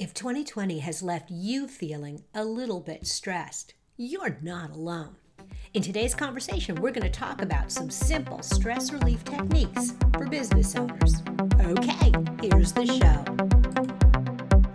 If 2020 has left you feeling a little bit stressed, you're not alone. In today's conversation, we're going to talk about some simple stress relief techniques for business owners. Okay, here's the show.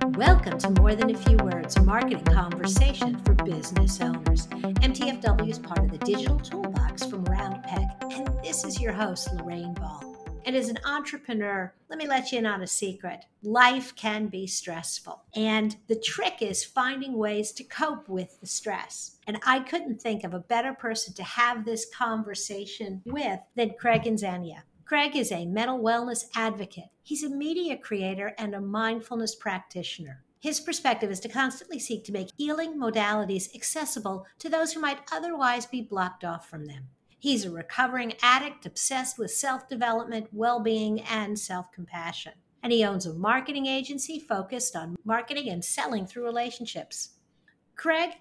Welcome to More Than a Few Words, marketing conversation for business owners. MTFW is part of the digital toolbox from Round Roundpeg, and this is your host, Lorraine Ball. And as an entrepreneur, let me let you in on a secret. Life can be stressful. And the trick is finding ways to cope with the stress. And I couldn't think of a better person to have this conversation with than Craig Inzania. Craig is a mental wellness advocate. He's a media creator and a mindfulness practitioner. His perspective is to constantly seek to make healing modalities accessible to those who might otherwise be blocked off from them. He's a recovering addict obsessed with self development, well being, and self compassion. And he owns a marketing agency focused on marketing and selling through relationships. Craig,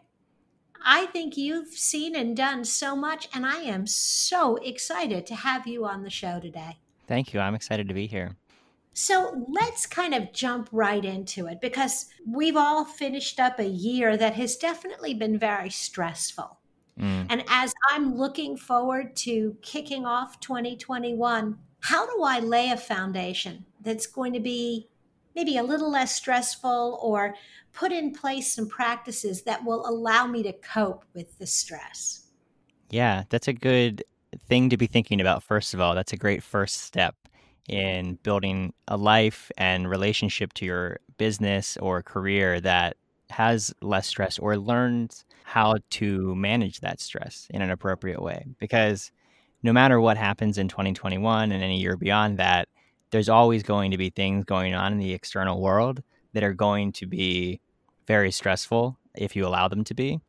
I think you've seen and done so much, and I am so excited to have you on the show today. Thank you. I'm excited to be here. So let's kind of jump right into it because we've all finished up a year that has definitely been very stressful. Mm. And as I'm looking forward to kicking off 2021, how do I lay a foundation that's going to be maybe a little less stressful or put in place some practices that will allow me to cope with the stress? Yeah, that's a good thing to be thinking about, first of all. That's a great first step in building a life and relationship to your business or career that has less stress or learns how to manage that stress in an appropriate way. Because no matter what happens in 2021 and any year beyond that, there's always going to be things going on in the external world that are going to be very stressful if you allow them to be.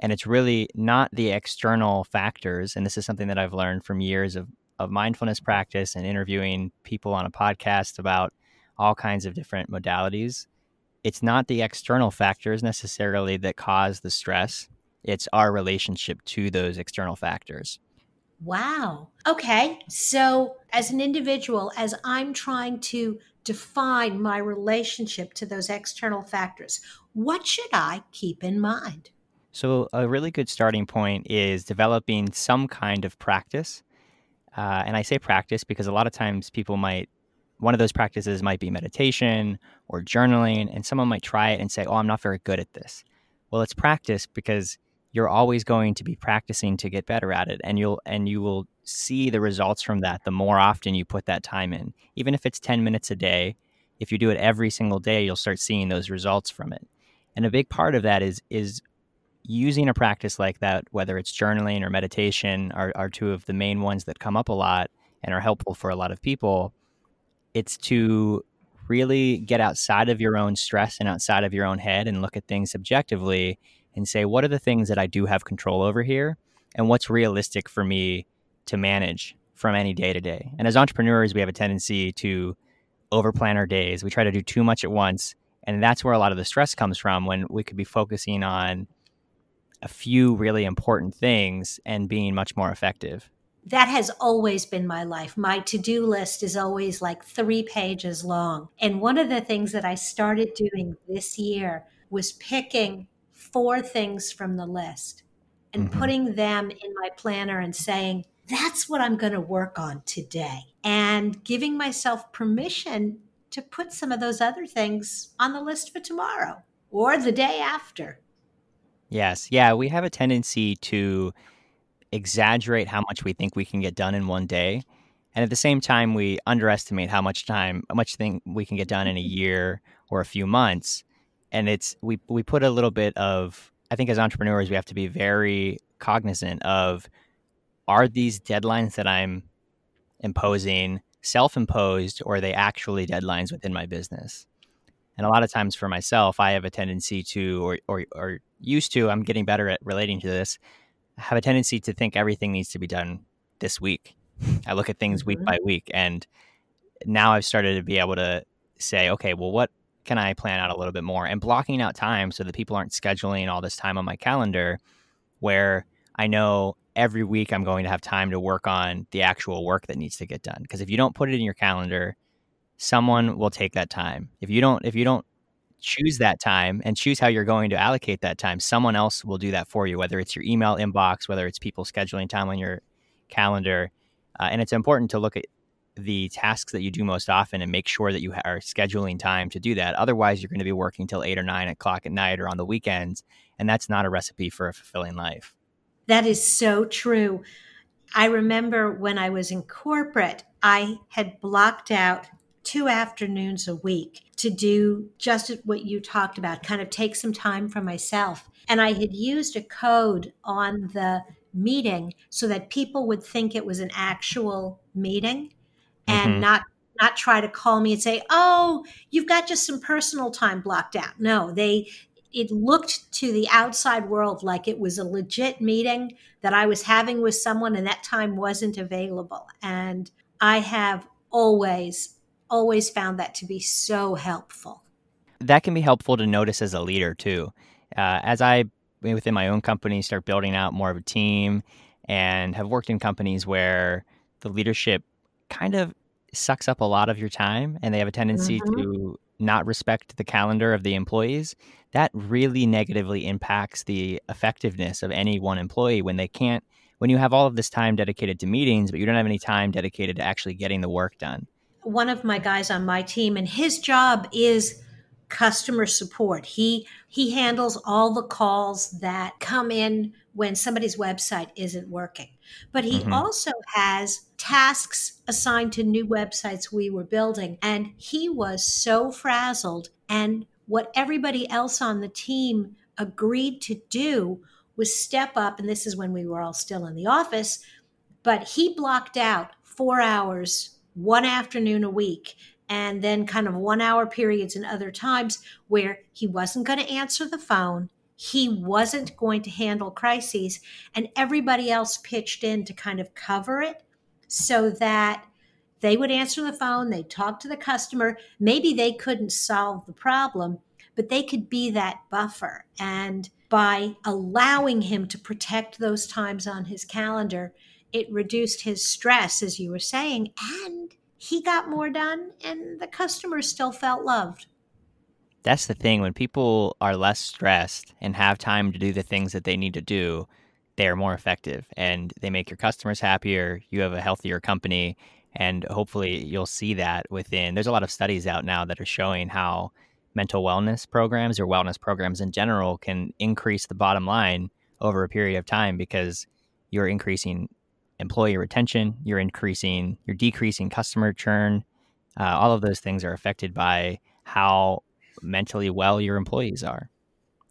And it's really not the external factors. And this is something that I've learned from years of, of mindfulness practice and interviewing people on a podcast about all kinds of different modalities it's not the external factors necessarily that cause the stress. It's our relationship to those external factors. Wow. Okay. So, as an individual, as I'm trying to define my relationship to those external factors, what should I keep in mind? So, a really good starting point is developing some kind of practice. Uh, and I say practice because a lot of times people might one of those practices might be meditation or journaling, and someone might try it and say, Oh, I'm not very good at this. Well, it's practice because you're always going to be practicing to get better at it and you'll and you will see the results from that the more often you put that time in. Even if it's 10 minutes a day if you do it every single day you'll start seeing those results from it. And a big part of that is is using a practice like that whether it's journaling or meditation are, are two of the main ones that come up a lot and are helpful for a lot of people it's to really get outside of your own stress and outside of your own head and look at things objectively and say, what are the things that I do have control over here? And what's realistic for me to manage from any day to day? And as entrepreneurs, we have a tendency to overplan our days. We try to do too much at once. And that's where a lot of the stress comes from when we could be focusing on a few really important things and being much more effective that has always been my life. My to do list is always like three pages long. And one of the things that I started doing this year was picking four things from the list and mm-hmm. putting them in my planner and saying, that's what I'm going to work on today. And giving myself permission to put some of those other things on the list for tomorrow or the day after. Yes. Yeah. We have a tendency to exaggerate how much we think we can get done in one day. And at the same time, we underestimate how much time, how much thing we can get done in a mm-hmm. year or a few months. And it's we we put a little bit of I think as entrepreneurs we have to be very cognizant of are these deadlines that I'm imposing self-imposed or are they actually deadlines within my business? And a lot of times for myself, I have a tendency to or or, or used to, I'm getting better at relating to this have a tendency to think everything needs to be done this week. I look at things mm-hmm. week by week, and now I've started to be able to say, okay, well, what can I plan out a little bit more and blocking out time so that people aren't scheduling all this time on my calendar where I know every week I'm going to have time to work on the actual work that needs to get done. Because if you don't put it in your calendar, someone will take that time. If you don't, if you don't choose that time and choose how you're going to allocate that time. Someone else will do that for you, whether it's your email inbox, whether it's people scheduling time on your calendar. Uh, and it's important to look at the tasks that you do most often and make sure that you are scheduling time to do that. Otherwise, you're going to be working till eight or nine o'clock at night or on the weekends. And that's not a recipe for a fulfilling life. That is so true. I remember when I was in corporate, I had blocked out two afternoons a week to do just what you talked about, kind of take some time for myself. And I had used a code on the meeting so that people would think it was an actual meeting and mm-hmm. not not try to call me and say, "Oh, you've got just some personal time blocked out." No, they it looked to the outside world like it was a legit meeting that I was having with someone and that time wasn't available. And I have always always found that to be so helpful. That can be helpful to notice as a leader too. Uh, as I within my own company start building out more of a team and have worked in companies where the leadership kind of sucks up a lot of your time and they have a tendency mm-hmm. to not respect the calendar of the employees, that really negatively impacts the effectiveness of any one employee when they can't when you have all of this time dedicated to meetings but you don't have any time dedicated to actually getting the work done. One of my guys on my team and his job is customer support. He he handles all the calls that come in when somebody's website isn't working. But he mm-hmm. also has tasks assigned to new websites we were building and he was so frazzled and what everybody else on the team agreed to do was step up and this is when we were all still in the office, but he blocked out 4 hours one afternoon a week and then kind of one hour periods and other times where he wasn't going to answer the phone he wasn't going to handle crises and everybody else pitched in to kind of cover it so that they would answer the phone they'd talk to the customer. Maybe they couldn't solve the problem but they could be that buffer. And by allowing him to protect those times on his calendar it reduced his stress as you were saying and he got more done and the customer still felt loved. That's the thing. When people are less stressed and have time to do the things that they need to do, they are more effective and they make your customers happier. You have a healthier company. And hopefully, you'll see that within. There's a lot of studies out now that are showing how mental wellness programs or wellness programs in general can increase the bottom line over a period of time because you're increasing employee retention, you're increasing, you're decreasing customer churn. Uh, all of those things are affected by how mentally well your employees are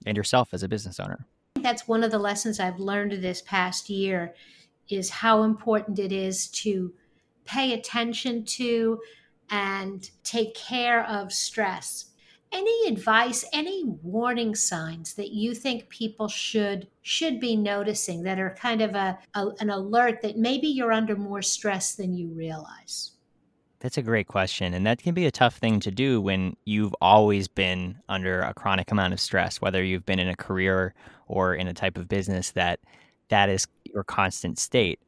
and yourself as a business owner. That's one of the lessons I've learned this past year is how important it is to pay attention to and take care of stress any advice any warning signs that you think people should should be noticing that are kind of a, a, an alert that maybe you're under more stress than you realize? That's a great question and that can be a tough thing to do when you've always been under a chronic amount of stress whether you've been in a career or in a type of business that that is your constant state.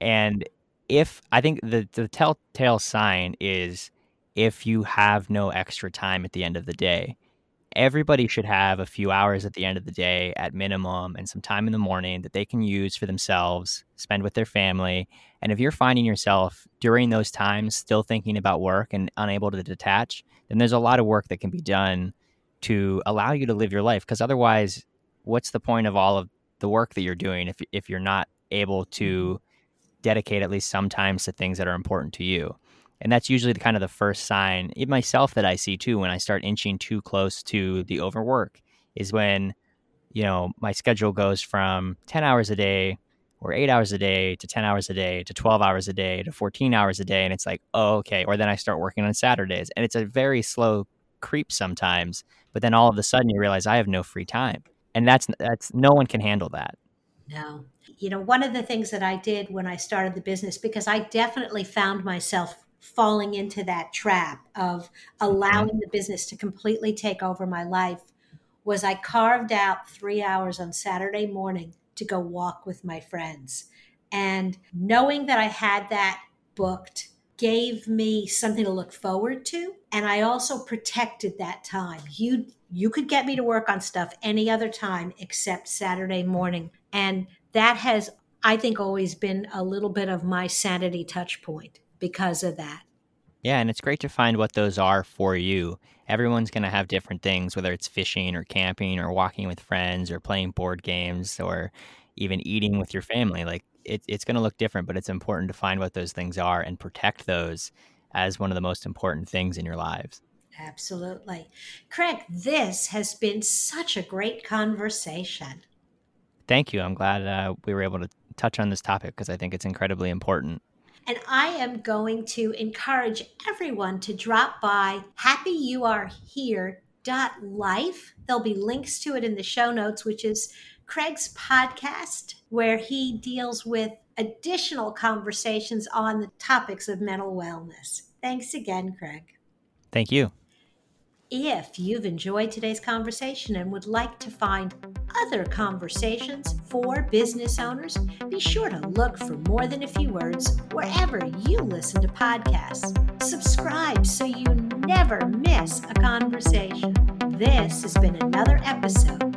And if i think the the telltale sign is if you have no extra time at the end of the day. Everybody should have a few hours at the end of the day at minimum and some time in the morning that they can use for themselves, spend with their family. And if you're finding yourself during those times still thinking about work and unable to detach, then there's a lot of work that can be done to allow you to live your life. Because otherwise, what's the point of all of the work that you're doing if, if you're not able to mm-hmm. dedicate at least sometimes to things that are important to you? And that's usually the kind of the first sign in myself that I see too when I start inching too close to the overwork is when you know my schedule goes from 10 hours a day or 8 hours a day to 10 hours a day to 12 hours a day to 14 hours a day and it's like oh okay or then I start working on Saturdays and it's a very slow creep sometimes but then all of a sudden you realize I have no free time and that's that's no one can handle that. No. You know one of the things that I did when I started the business because I definitely found myself falling into that trap of allowing mm-hmm. the business to completely take over my life was I carved out three hours on Saturday morning to go walk with my friends. And knowing that I had that booked, gave me something to look forward to and I also protected that time. You you could get me to work on stuff any other time except Saturday morning and that has I think always been a little bit of my sanity touch point because of that. Yeah, and it's great to find what those are for you. Everyone's going to have different things, whether it's fishing or camping or walking with friends or playing board games or even eating with your family. Like it, it's going to look different, but it's important to find what those things are and protect those as one of the most important things in your lives. Absolutely. Craig, this has been such a great conversation. Thank you. I'm glad uh, we were able to touch on this topic because I think it's incredibly important. And I am going to encourage everyone to drop by happyyouarehere.life. There'll be links to it in the show notes, which is Craig's podcast, where he deals with additional conversations on the topics of mental wellness. Thanks again, Craig. Thank you. If you've enjoyed today's conversation and would like to find other conversations for business owners, be sure to look for More Than a Few Words wherever you listen to podcasts. Subscribe so you never miss a conversation. This has been another episode